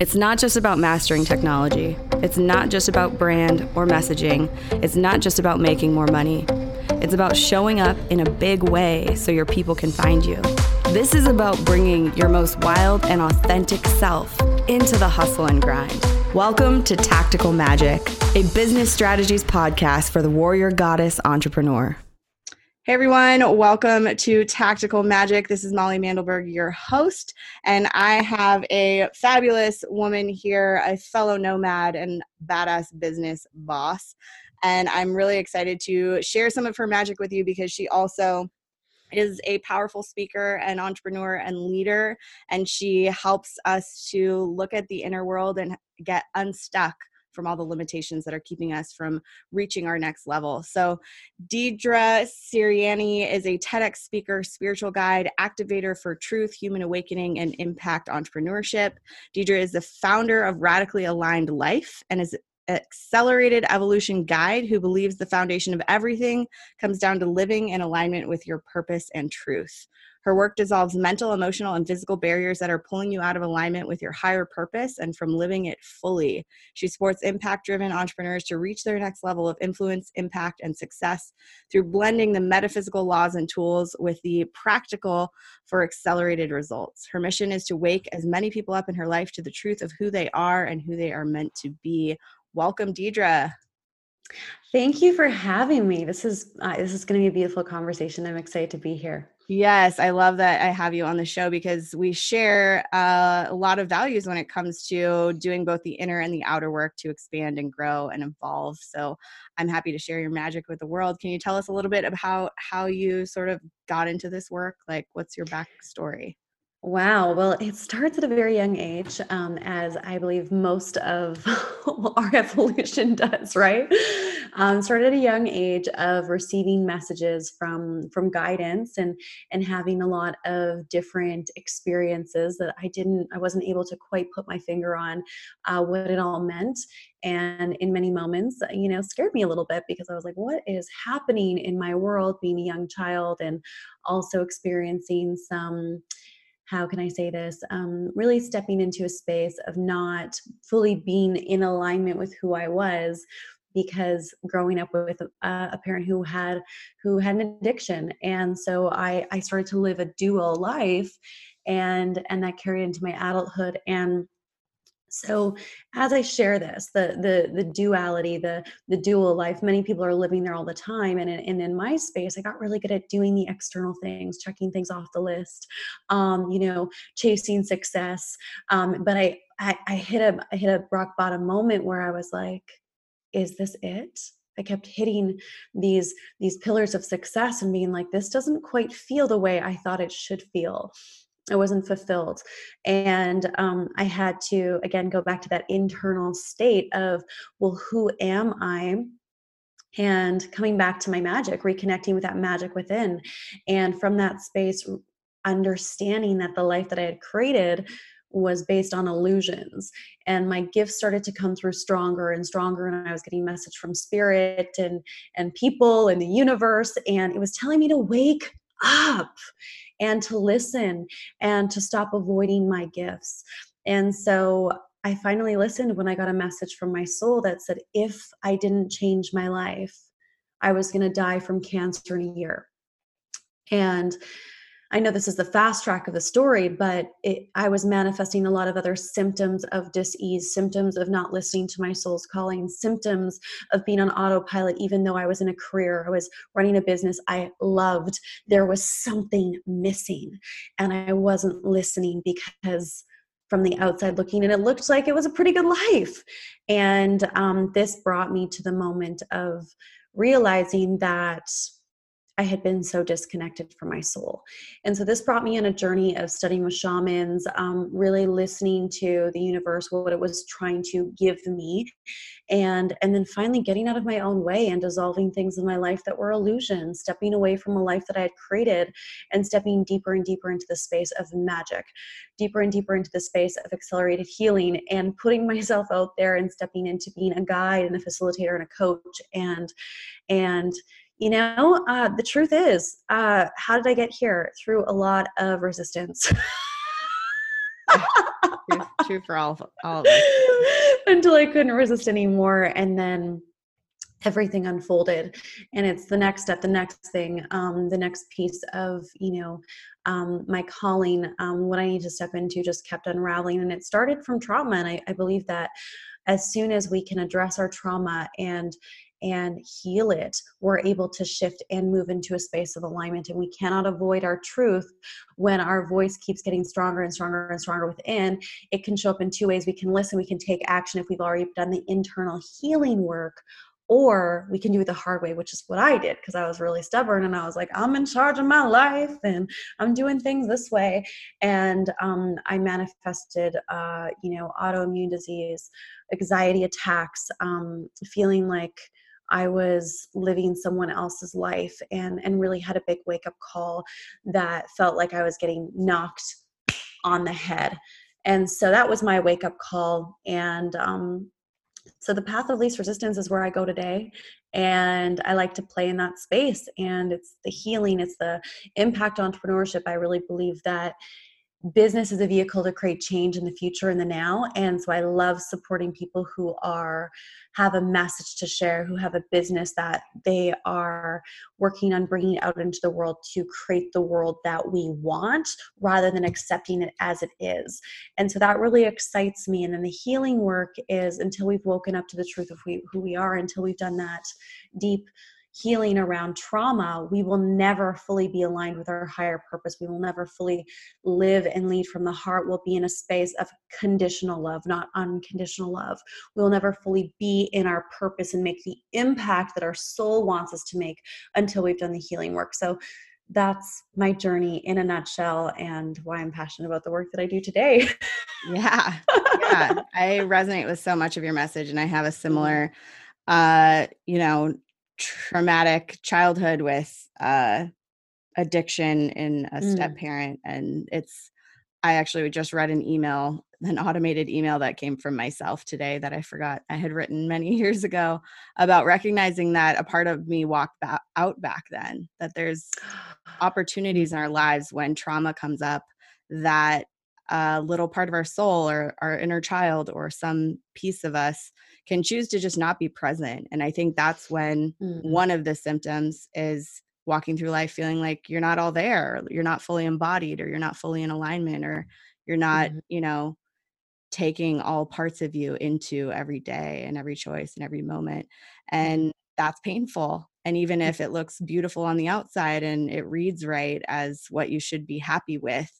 It's not just about mastering technology. It's not just about brand or messaging. It's not just about making more money. It's about showing up in a big way so your people can find you. This is about bringing your most wild and authentic self into the hustle and grind. Welcome to Tactical Magic, a business strategies podcast for the warrior goddess entrepreneur. Hey everyone, welcome to Tactical Magic. This is Molly Mandelberg, your host, and I have a fabulous woman here, a fellow nomad and badass business boss. And I'm really excited to share some of her magic with you because she also is a powerful speaker and entrepreneur and leader, and she helps us to look at the inner world and get unstuck from all the limitations that are keeping us from reaching our next level. So, Deidre Sirianni is a TEDx speaker, spiritual guide, activator for truth, human awakening, and impact entrepreneurship. Deidre is the founder of Radically Aligned Life and is an accelerated evolution guide who believes the foundation of everything comes down to living in alignment with your purpose and truth. Her work dissolves mental, emotional, and physical barriers that are pulling you out of alignment with your higher purpose and from living it fully. She supports impact driven entrepreneurs to reach their next level of influence, impact, and success through blending the metaphysical laws and tools with the practical for accelerated results. Her mission is to wake as many people up in her life to the truth of who they are and who they are meant to be. Welcome, Deidre. Thank you for having me. This is uh, this is going to be a beautiful conversation. I'm excited to be here. Yes, I love that I have you on the show because we share uh, a lot of values when it comes to doing both the inner and the outer work to expand and grow and evolve. So I'm happy to share your magic with the world. Can you tell us a little bit about how you sort of got into this work? Like, what's your backstory? Wow. Well, it starts at a very young age, um, as I believe most of our evolution does, right? Um, started at a young age of receiving messages from from guidance and and having a lot of different experiences that I didn't, I wasn't able to quite put my finger on uh, what it all meant. And in many moments, you know, scared me a little bit because I was like, what is happening in my world being a young child and also experiencing some how can I say this? Um, really stepping into a space of not fully being in alignment with who I was because growing up with a, a, parent who had who had an addiction and so I, I started to live a dual life and and that carried into my adulthood and so as i share this the the the duality the the dual life many people are living there all the time and in, and in my space i got really good at doing the external things checking things off the list um, you know chasing success um, but I, I i hit a i hit a rock bottom moment where i was like is this it I kept hitting these these pillars of success and being like this doesn't quite feel the way I thought it should feel. I wasn't fulfilled. And um, I had to, again, go back to that internal state of, well, who am I? And coming back to my magic, reconnecting with that magic within. And from that space, understanding that the life that I had created was based on illusions and my gifts started to come through stronger and stronger and i was getting message from spirit and and people and the universe and it was telling me to wake up and to listen and to stop avoiding my gifts. And so I finally listened when I got a message from my soul that said, if I didn't change my life, I was going to die from cancer in a year. And I know this is the fast track of the story, but it, I was manifesting a lot of other symptoms of dis-ease, symptoms of not listening to my soul's calling, symptoms of being on autopilot, even though I was in a career, I was running a business I loved. There was something missing, and I wasn't listening because from the outside looking and it looked like it was a pretty good life and um, this brought me to the moment of realizing that I had been so disconnected from my soul. And so this brought me on a journey of studying with shamans, um, really listening to the universe, what it was trying to give me, and and then finally getting out of my own way and dissolving things in my life that were illusions, stepping away from a life that I had created, and stepping deeper and deeper into the space of magic, deeper and deeper into the space of accelerated healing, and putting myself out there and stepping into being a guide and a facilitator and a coach and and you know uh, the truth is uh, how did i get here through a lot of resistance truth, true for all all of us. Until I couldn't resist anymore, and then everything unfolded and it's the next step the next thing um, the next piece of you know um, my calling um, what i need to step into just kept unraveling and it started from trauma and I, I believe that as soon as we can address our trauma and and heal it, we're able to shift and move into a space of alignment. And we cannot avoid our truth when our voice keeps getting stronger and stronger and stronger within. It can show up in two ways. We can listen, we can take action if we've already done the internal healing work. Or we can do it the hard way, which is what I did because I was really stubborn and I was like, I'm in charge of my life and I'm doing things this way. And um, I manifested, uh, you know, autoimmune disease, anxiety attacks, um, feeling like I was living someone else's life and and really had a big wake up call that felt like I was getting knocked on the head. And so that was my wake up call. And um, so the path of least resistance is where I go today. And I like to play in that space. And it's the healing, it's the impact entrepreneurship. I really believe that business is a vehicle to create change in the future and the now. And so i love supporting people who are have a message to share who have a business that they are working on bringing out into the world to create the world that we want rather than accepting it as it is. And so that really excites me. And then the healing work is until we've woken up to the truth of who we are until we've done that deep healing around trauma, we will never fully be aligned with our higher purpose. We will never fully live and lead from the heart. We'll be in a space of conditional love, not unconditional love. We'll never fully be in our purpose and make the impact that our soul wants us to make until we've done the healing work. So that's my journey in a nutshell and why I'm passionate about the work that I do today. yeah. Yeah. I resonate with so much of your message and I have a similar uh you know traumatic childhood with uh, addiction in a mm. step parent and it's i actually just read an email an automated email that came from myself today that i forgot i had written many years ago about recognizing that a part of me walked back, out back then that there's opportunities in our lives when trauma comes up that a little part of our soul or our inner child or some piece of us can choose to just not be present. And I think that's when mm-hmm. one of the symptoms is walking through life feeling like you're not all there, you're not fully embodied, or you're not fully in alignment, or you're not, mm-hmm. you know, taking all parts of you into every day and every choice and every moment. Mm-hmm. And that's painful. And even mm. if it looks beautiful on the outside and it reads right as what you should be happy with,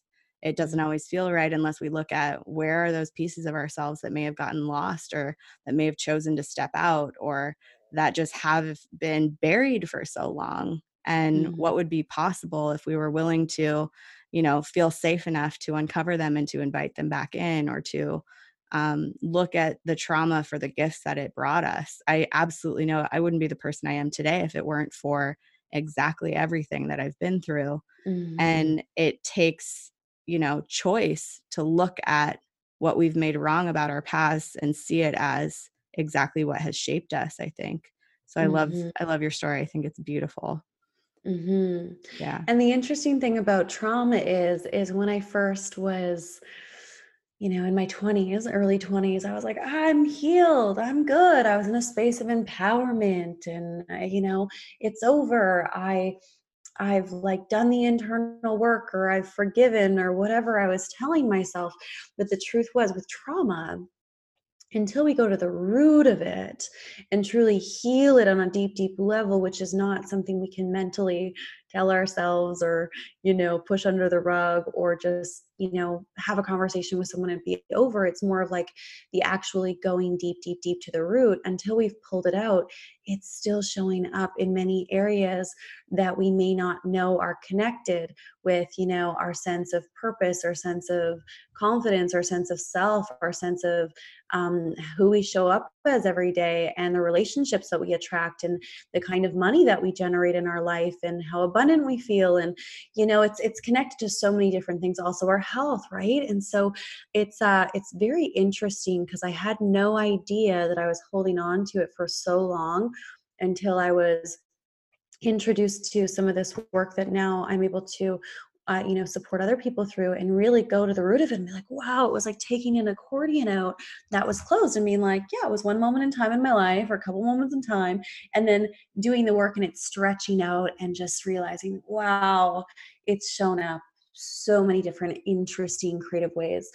it doesn't always feel right unless we look at where are those pieces of ourselves that may have gotten lost or that may have chosen to step out or that just have been buried for so long and mm-hmm. what would be possible if we were willing to you know feel safe enough to uncover them and to invite them back in or to um, look at the trauma for the gifts that it brought us i absolutely know i wouldn't be the person i am today if it weren't for exactly everything that i've been through mm-hmm. and it takes you know choice to look at what we've made wrong about our past and see it as exactly what has shaped us i think. So i mm-hmm. love i love your story i think it's beautiful. Mm-hmm. yeah. And the interesting thing about trauma is is when i first was you know in my 20s early 20s i was like i'm healed i'm good. I was in a space of empowerment and I, you know it's over. I I've like done the internal work or I've forgiven or whatever I was telling myself. But the truth was with trauma, until we go to the root of it and truly heal it on a deep, deep level, which is not something we can mentally tell ourselves or, you know, push under the rug or just, you know, have a conversation with someone and be over. It's more of like the actually going deep, deep, deep to the root until we've pulled it out. It's still showing up in many areas that we may not know are connected with, you know, our sense of purpose, our sense of confidence, our sense of self, our sense of um, who we show up as every day and the relationships that we attract and the kind of money that we generate in our life and how abundant we feel and you know it's it's connected to so many different things also our health right? And so it's uh it's very interesting because i had no idea that i was holding on to it for so long until i was introduced to some of this work that now I'm able to uh, you know support other people through and really go to the root of it and be like wow it was like taking an accordion out that was closed. And being like yeah it was one moment in time in my life or a couple moments in time and then doing the work and it's stretching out and just realizing wow it's shown up so many different interesting creative ways.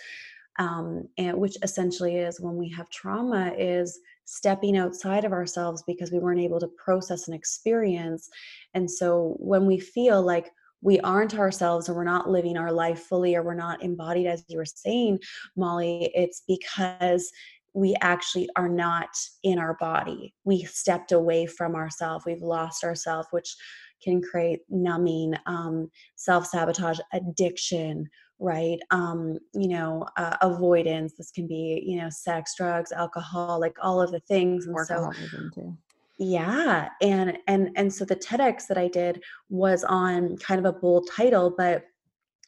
Um, and which essentially is when we have trauma is stepping outside of ourselves because we weren't able to process an experience. And so when we feel like we aren't ourselves or we're not living our life fully or we're not embodied as you were saying molly it's because we actually are not in our body. We stepped away from ourselves we've lost ourselves which can create numbing um, self-sabotage addiction right? Um you know uh, avoidance. This can be you know sex drugs alcohol like all of the things. And so too. Yeah and and and so the tedx that i did was on kind of a bold title but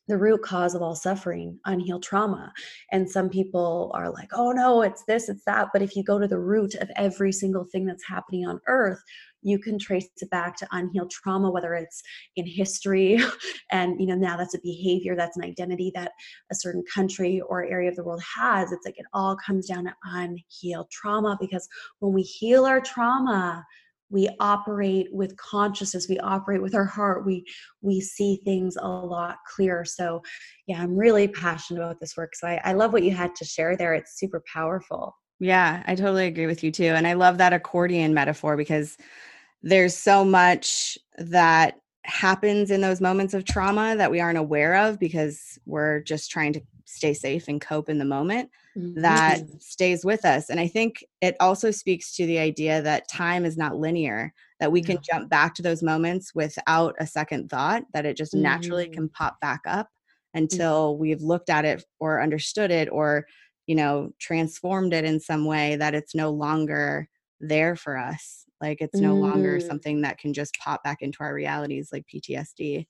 the root cause of all suffering, unhealed trauma. And some people are like, oh no, it's this, it's that. But if you go to the root of every single thing that's happening on earth, you can trace it back to unhealed trauma whether it's in history and you know now that's a behavior that's an identity that a certain country or area of the world has. It's like it all comes down to unhealed trauma because when we heal our trauma we operate with consciousness we operate with our heart we we see things a lot clearer. So yeah i'm really passionate about this work so I, I love what you had to share there. It's super powerful. Yeah, I totally agree with you too. And I love that accordion metaphor because there's so much that happens in those moments of trauma that we aren't aware of because we're just trying to stay safe and cope in the moment mm-hmm. that stays with us. And I think it also speaks to the idea that time is not linear, that we can jump back to those moments without a second thought, that it just mm-hmm. naturally can pop back up mm. until mm-hmm. we've looked at it or understood it or you know transformed it in some way that it's no longer there for us like it's no mm. longer something that can just pop back into our realities like ptsd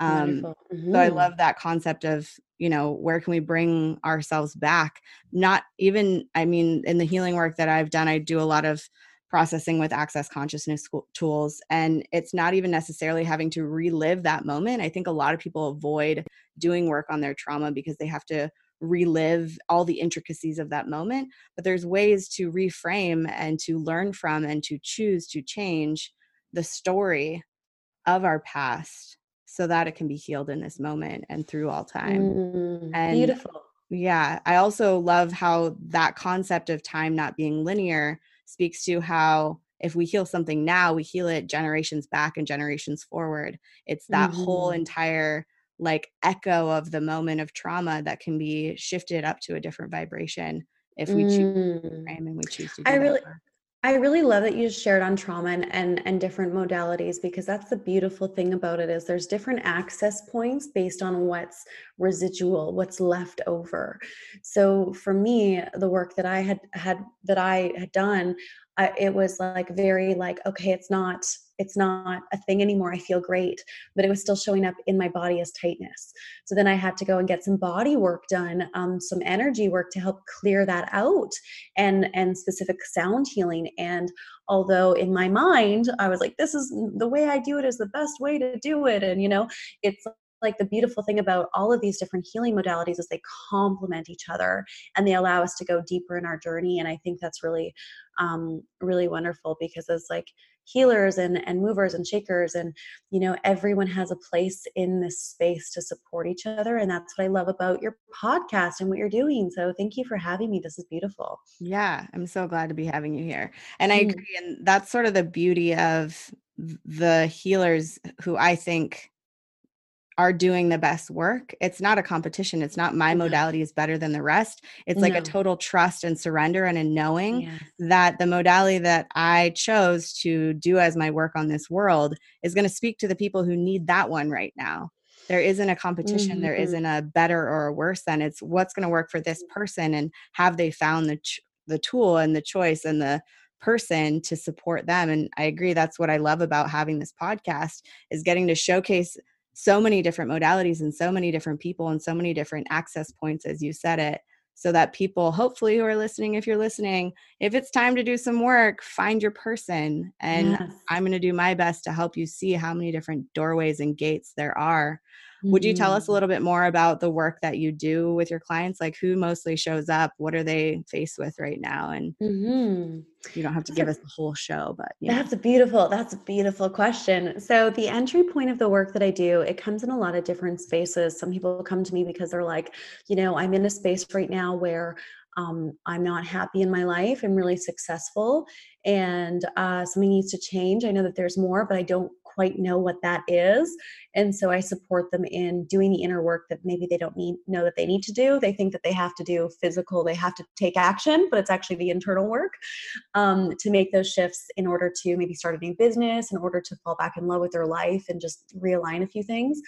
um mm-hmm. so i mm-hmm. love that concept of you know where can we bring ourselves back not even i mean in the healing work that i've done i do a lot of processing with access consciousness tools and it's not even necessarily having to relive that moment i think a lot of people avoid doing work on their trauma because they have to relive all the intricacies of that moment but there's ways to reframe and to learn from and to choose to change the story of our past so that it can be healed in this moment and through all time. Mm, and beautiful. yeah i also love how that concept of time not being linear speaks to how if we heal something now we heal it generations back and generations forward. It's that mm-hmm. whole entire like echo of the moment of trauma that can be shifted up to a different vibration if we choose mm. frame and we choose to I really. I really love that you shared on trauma and, and and different modalities because that's the beautiful thing about it is there's different access points based on what's residual, what's left over. So for me, the work that I had had that I had done, I, it was like very like okay, it's not it's not a thing anymore. I feel great, but it was still showing up in my body as tightness. So then I had to go and get some body work done, um, some energy work to help clear that out, and and specific sound healing. And although in my mind I was like, this is the way I do it is the best way to do it, and you know, it's like the beautiful thing about all of these different healing modalities is they complement each other and they allow us to go deeper in our journey and i think that's really um really wonderful because it's like healers and and movers and shakers and you know everyone has a place in this space to support each other and that's what i love about your podcast and what you're doing so thank you for having me this is beautiful yeah i'm so glad to be having you here and i mm. agree and that's sort of the beauty of the healers who i think are doing the best work. It's not a competition. It's not my modality is better than the rest. It's like no. a total trust and surrender and a knowing yes. that the modality that I chose to do as my work on this world is going to speak to the people who need that one right now. There isn't a competition. Mm-hmm. There isn't a better or a worse than it's what's going to work for this person and have they found the ch- the tool and the choice and the person to support them and i agree that's what i love about having this podcast is getting to showcase so many different modalities and so many different people and so many different access points as you said it so that people hopefully who are listening if you're listening if it's time to do some work find your person and yes. i'm going to do my best to help you see how many different doorways and gates there are would you tell us a little bit more about the work that you do with your clients? Like who mostly shows up? What are they faced with right now? And mm-hmm. you don't have to give us the whole show but that's a beautiful that's a beautiful question. So the entry point of the work that i do it comes in a lot of different spaces. Some people come to me because they're like you know i'm in a space right now where um, I'm not happy in my life. I'm really successful, and uh, something needs to change. I know that there's more, but I don't quite know what that is. And so I support them in doing the inner work that maybe they don't need know that they need to do. They think that they have to do physical, they have to take action, but it's actually the internal work um, to make those shifts in order to maybe start a new business, in order to fall back in love with their life and just realign a few things.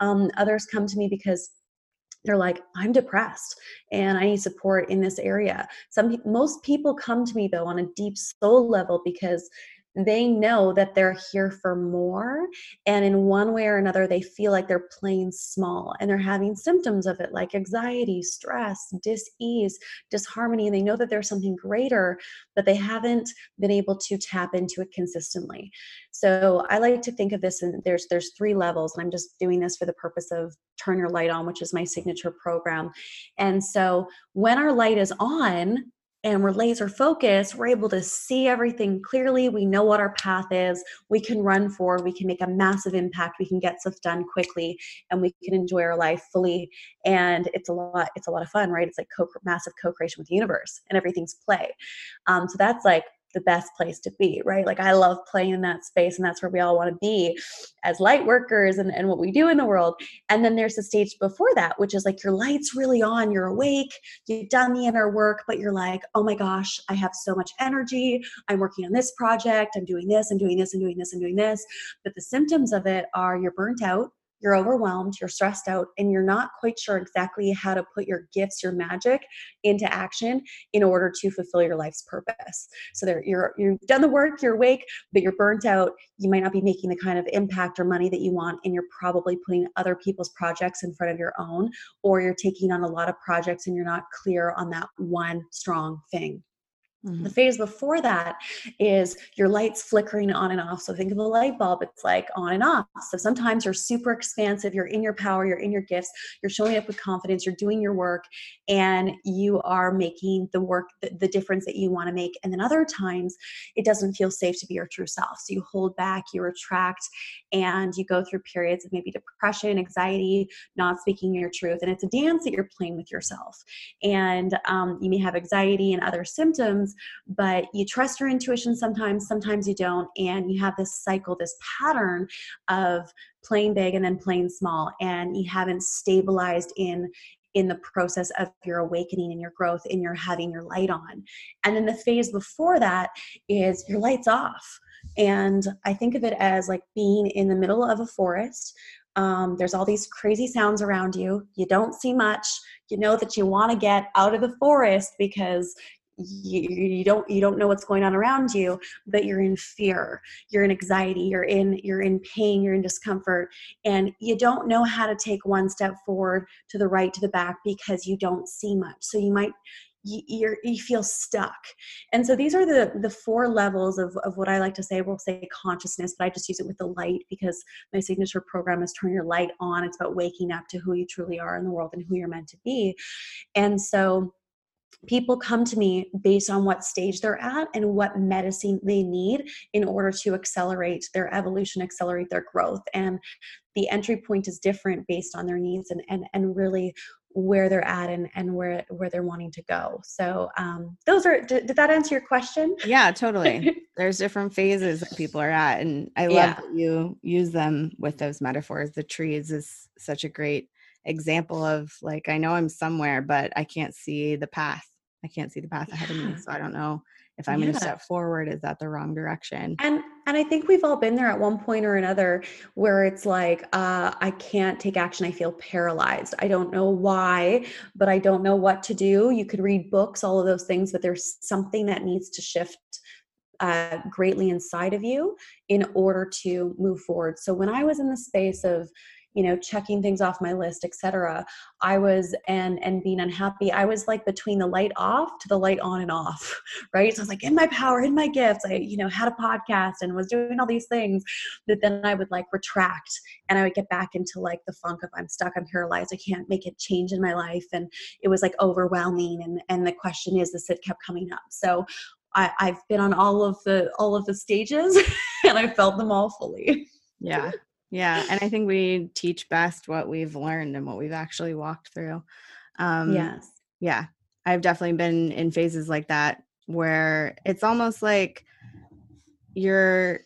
Um, others come to me because they're like i'm depressed and i need support in this area some most people come to me though on a deep soul level because they know that they're here for more and in one way or another they feel like they're playing small and they're having symptoms of it like anxiety stress dis-ease disharmony and they know that there's something greater but they haven't been able to tap into it consistently. So i like to think of this and there's there's three levels and i'm just doing this for the purpose of turn your light on which is my signature program. And so when our light is on and we're laser focused, we're able to see everything clearly. We know what our path is. We can run forward. We can make a massive impact. We can get stuff done quickly, and we can enjoy our life fully. And it's a lot. It's a lot of fun, right? It's like co- massive co-creation with the universe, and everything's play. Um, so that's like the best place to be, right? Like I love playing in that space, and that's where we all want to be as light workers and, and what we do in the world. And then there's the stage before that, which is like your light's really on, you're awake, you've done the inner work, but you're like, oh my gosh, I have so much energy. I'm working on this project, I'm doing this, I'm doing this, I'm doing this, I'm doing this. But the symptoms of it are you're burnt out, you're overwhelmed, you're stressed out, and you're not quite sure exactly how to put your gifts, your magic into action in order to fulfill your life's purpose. So there you're you've done the work, you're awake, but you're burnt out. You might not be making the kind of impact or money that you want, and you're probably putting other people's projects in front of your own, or you're taking on a lot of projects and you're not clear on that one strong thing. Mm-hmm. The phase before that is your lights flickering on and off. So think of a light bulb, it's like on and off. So sometimes you're super expansive, you're in your power, you're in your gifts, you're showing up with confidence, you're doing your work, and you are making the work, the, the difference that you want to make. And then other times it doesn't feel safe to be your true self. So you hold back, you retract, and you go through periods of maybe depression, anxiety, not speaking your truth. And it's a dance that you're playing with yourself. And um, you may have anxiety and other symptoms but you trust your intuition sometimes, sometimes you don't. And you have this cycle, this pattern of playing big and then playing small. And you haven't stabilized in in the process of your awakening and your growth and your having your light on. And then the phase before that is your light's off. And I think of it as like being in the middle of a forest. Um, there's all these crazy sounds around you. You don't see much. You know that you want to get out of the forest because you, you don't you don't know what's going on around you but you're in fear you're in anxiety you're in you're in pain you're in discomfort and you don't know how to take one step forward to the right to the back because you don't see much. So you might you, you're, you feel stuck. And so these are the the four levels of, of what i like to say we'll say consciousness but i just use it with the light because my signature program is turn your light on. It's about waking up to who you truly are in the world and who you're meant to be. And so people come to me based on what stage they're at and what medicine they need in order to accelerate their evolution accelerate their growth. And the entry point is different based on their needs and and, and really where they're at and, and where where they're wanting to go. So um those are did, did that answer your question? Yeah totally. There's different phases that people are at and i love yeah. that you use them with those metaphors. The trees is such a great example of like i know i'm somewhere but i can't see the path I can't see the path ahead of me. So I don't know if I'm yeah. going to step forward, is that the wrong direction? And and I think we've all been there at one point or another where it's like, uh, I can't take action. I feel paralyzed. I don't know why, but I don't know what to do. You could read books, all of those things, but there's something that needs to shift uh, greatly inside of you in order to move forward. So when I was in the space of you know checking things off my list etc i was and and being unhappy i was like between the light off to the light on and off right so i was like in my power in my gifts i you know had a podcast and was doing all these things that then i would like retract and i would get back into like the funk of i'm stuck i'm paralyzed i can't make a change in my life and it was like overwhelming and and the question is this it kept coming up so I, I've been on all of the all of the stages and I felt them all fully. Yeah. Yeah. And I think we teach best what we've learned and what we've actually walked through. Um, yes. Yeah. I've definitely been in phases like that where it's almost like you're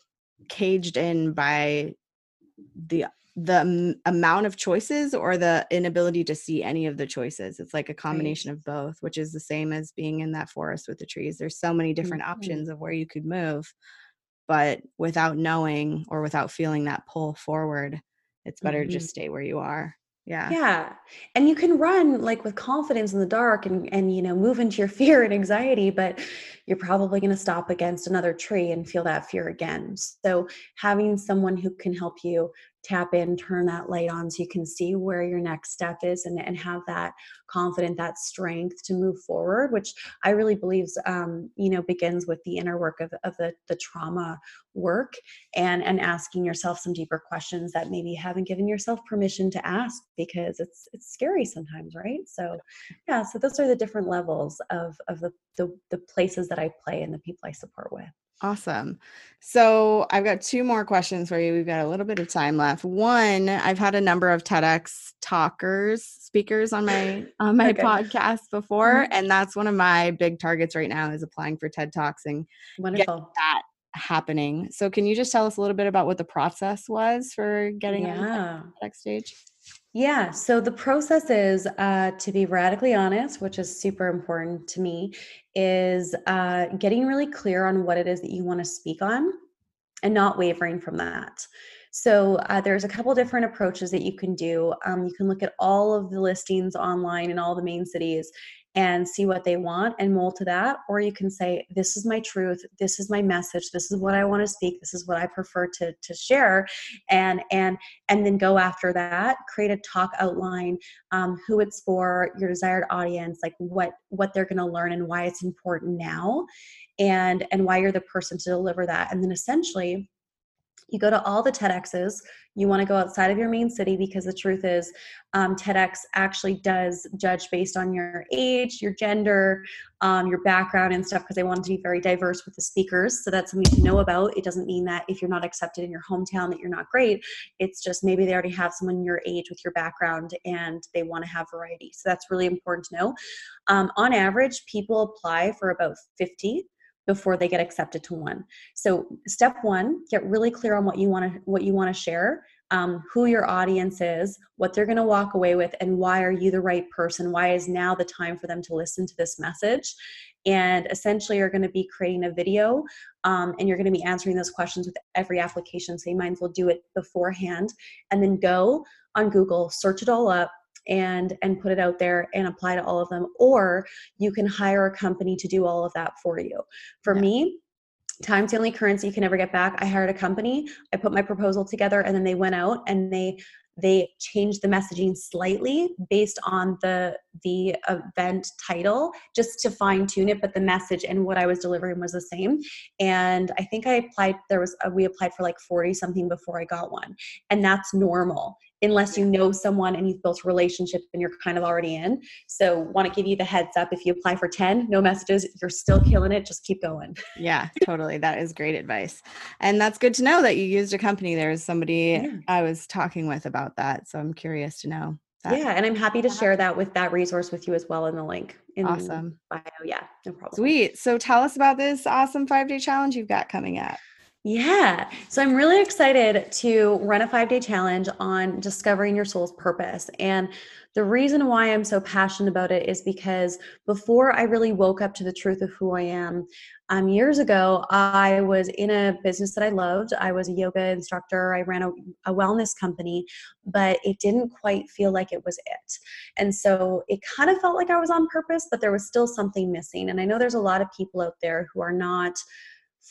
caged in by the the m- amount of choices or the inability to see any of the choices. It's like a combination right. of both, which is the same as being in that forest with the trees. There's so many different mm-hmm. options of where you could move, but without knowing or without feeling that pull forward, it's better mm-hmm. to just stay where you are. Yeah. Yeah and you can run like with confidence in the dark and and you know move into your fear and anxiety but you're probably going to stop against another tree and feel that fear again. So having someone who can help you tap in, turn that light on so you can see where your next step is and, and have that confident, that strength to move forward, which I really believe, um, you know, begins with the inner work of, of the, the trauma work and, and asking yourself some deeper questions that maybe you haven't given yourself permission to ask because it's, it's scary sometimes. Right. So yeah, so those are the different levels of, of the, the, the places that I play and the people I support with. Awesome. So I've got two more questions for you. We've got a little bit of time left. One, I've had a number of TEDx talkers, speakers on my on my okay. podcast before, mm-hmm. and that's one of my big targets right now is applying for TED Talks and Wonderful. that happening. So can you just tell us a little bit about what the process was for getting yeah. on the TEDx stage? Yeah, so the process is uh, to be radically honest, which is super important to me, is uh, getting really clear on what it is that you want to speak on and not wavering from that. So uh, there's a couple different approaches that you can do. Um, you can look at all of the listings online in all the main cities and see what they want and mold to that. Or you can say this is my truth. This is my message. This is what i want to speak. This is what i prefer to, to share. And and and then go after that. Create a talk outline um, who it's for your desired audience like what what they're going to learn and why it's important now and and why you're the person to deliver that. And then essentially you go to all the TEDx's. You want to go outside of your main city because the truth is, um, TEDx actually does judge based on your age, your gender, um, your background, and stuff because they want to be very diverse with the speakers. So that's something to know about. It doesn't mean that if you're not accepted in your hometown that you're not great. It's just maybe they already have someone your age with your background and they want to have variety. So that's really important to know. Um, on average, people apply for about 50 before they get accepted to one. So step one, get really clear on what you want to what you want to share, um, who your audience is, what they're going to walk away with, and why are you the right person? Why is now the time for them to listen to this message? And essentially, you're going to be creating a video, um, and you're going to be answering those questions with every application. So you might as well do it beforehand, and then go on Google, search it all up, and and put it out there and apply to all of them or you can hire a company to do all of that for you. For yeah. me time's the only currency you can never get back. I hired a company i put my proposal together and then they went out and they they changed the messaging slightly based on the the event title just to fine tune it but the message and what i was delivering was the same. And i think i applied there was a, we applied for like 40 something before i got one and that's normal unless you know someone and you've built a relationship and you're kind of already in. So, want to give you the heads up if you apply for 10, no messages, you're still killing it, just keep going. Yeah, totally. That is great advice. And that's good to know that you used a company. There was somebody yeah. I was talking with about that. So, I'm curious to know. That. Yeah, and I'm happy to share that with that resource with you as well in the link. In awesome. Bio. Yeah, no problem. Sweet. So tell us about this awesome five day challenge you've got coming up. Yeah. So I'm really excited to run a five day challenge on discovering your soul's purpose. And the reason why I'm so passionate about it is because before I really woke up to the truth of who I am, um, years ago, I was in a business that I loved. I was a yoga instructor. I ran a, a wellness company, but it didn't quite feel like it was it. And so it kind of felt like I was on purpose, but there was still something missing. And I know there's a lot of people out there who are not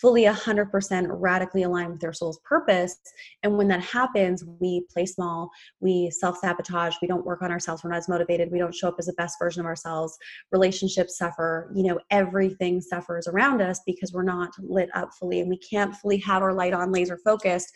fully 100% radically aligned with their soul's purpose. And when that happens, we play small, we self sabotage, we don't work on ourselves, we're not as motivated, we don't show up as the best version of ourselves. Relationships suffer, you know, everything suffers around us because we're not lit up fully and we can't fully have our light on laser focused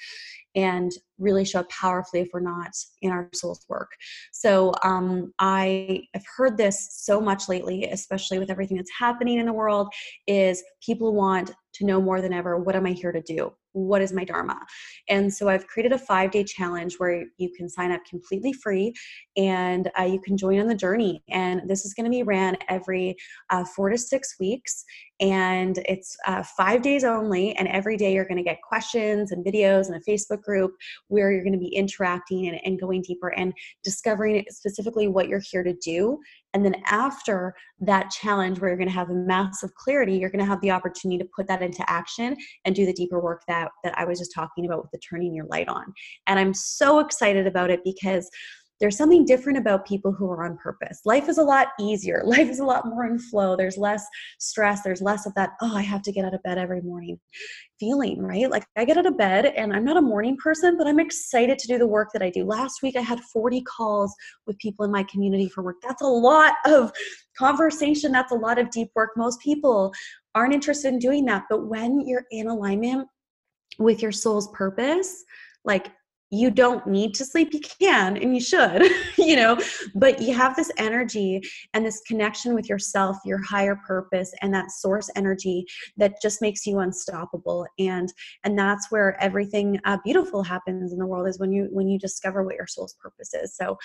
and really show up powerfully if we're not in our soul's work. So um, I have heard this so much lately, especially with everything that's happening in the world, is people want to know more than ever what am I here to do? What is my Dharma? And so I've created a five day challenge where you can sign up completely free and uh, you can join on the journey. And this is going to be ran every uh, four to six weeks. And it's uh, five days only. And every day you're going to get questions and videos and a Facebook group where you're going to be interacting and, and going deeper and discovering specifically what you're here to do and then after that challenge, where you're going to have a massive clarity, you're going to have the opportunity to put that into action and do the deeper work that that I was just talking about with the turning your light on. And I'm so excited about it because there's something different about people who are on purpose. Life is a lot easier. Life is a lot more in flow. There's less stress. There's less of that, oh, I have to get out of bed every morning feeling, right? Like I get out of bed and I'm not a morning person, but I'm excited to do the work that I do. Last week I had 40 calls with people in my community for work. That's a lot of conversation. That's a lot of deep work. Most people aren't interested in doing that. But when you're in alignment with your soul's purpose, like you don't need to sleep you can and you should you know but you have this energy and this connection with yourself your higher purpose and that source energy that just makes you unstoppable. And and that's where everything uh, beautiful happens in the world is when you when you discover what your soul's purpose is. So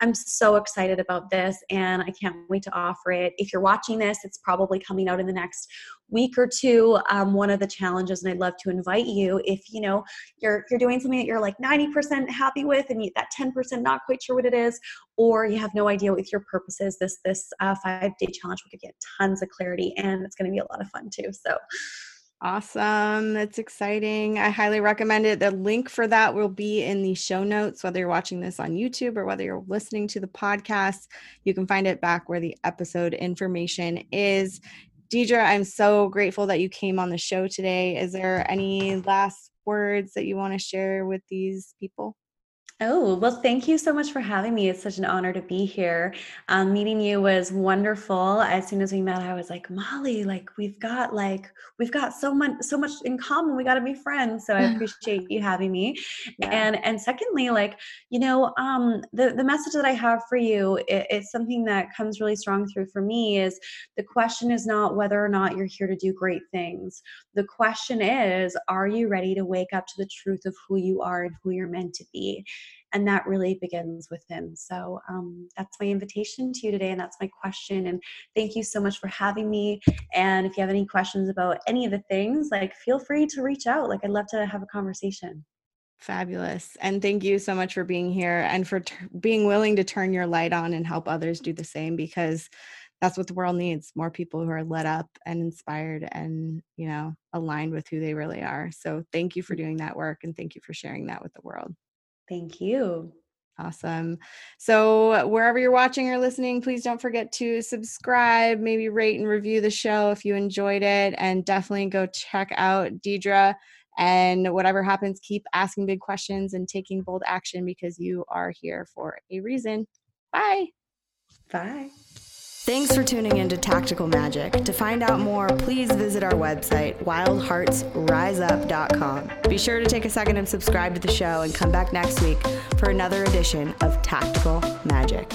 I'm so excited about this and I can't wait to offer it. If you're watching this, it's probably coming out in the next week or two. Um, one of the challenges, and I'd love to invite you if you know you're you're doing something that you're like 90% happy with and you, that 10% not quite sure what it is, or you have no idea what your purpose is. This this uh, five day challenge will give you tons of clarity and it's going to be a lot of fun too. So Awesome. That's exciting. I highly recommend it. The link for that will be in the show notes, whether you're watching this on YouTube or whether you're listening to the podcast. You can find it back where the episode information is. Deidre, I'm so grateful that you came on the show today. Is there any last words that you want to share with these people? Oh, well, thank you so much for having me. It's such an honor to be here. Um, meeting you was wonderful. As soon as we met, I was like, Molly, like we've got like we've got so much so much in common. We got to be friends. So I appreciate you having me. Yeah. And and secondly, like you know, um, the the message that I have for you it, it's something that comes really strong through for me is the question is not whether or not you're here to do great things. The question is, are you ready to wake up to the truth of who you are and who you're meant to be? and that really begins within so um, that's my invitation to you today and that's my question and thank you so much for having me and if you have any questions about any of the things like feel free to reach out like i'd love to have a conversation Fabulous. And thank you so much for being here and for t- being willing to turn your light on and help others do the same because that's what the world needs more people who are lit up and inspired and, you know, aligned with who they really are. So thank you for doing that work and thank you for sharing that with the world. Thank you. Awesome. So, wherever you're watching or listening, please don't forget to subscribe, maybe rate and review the show if you enjoyed it, and definitely go check out Deidre. And whatever happens, keep asking big questions and taking bold action because you are here for a reason. Bye. Bye. Thanks for tuning in to Tactical Magic. To find out more, please visit our website, wildheartsriseup.com. Be sure to take a second and subscribe to the show and come back next week for another edition of Tactical Magic.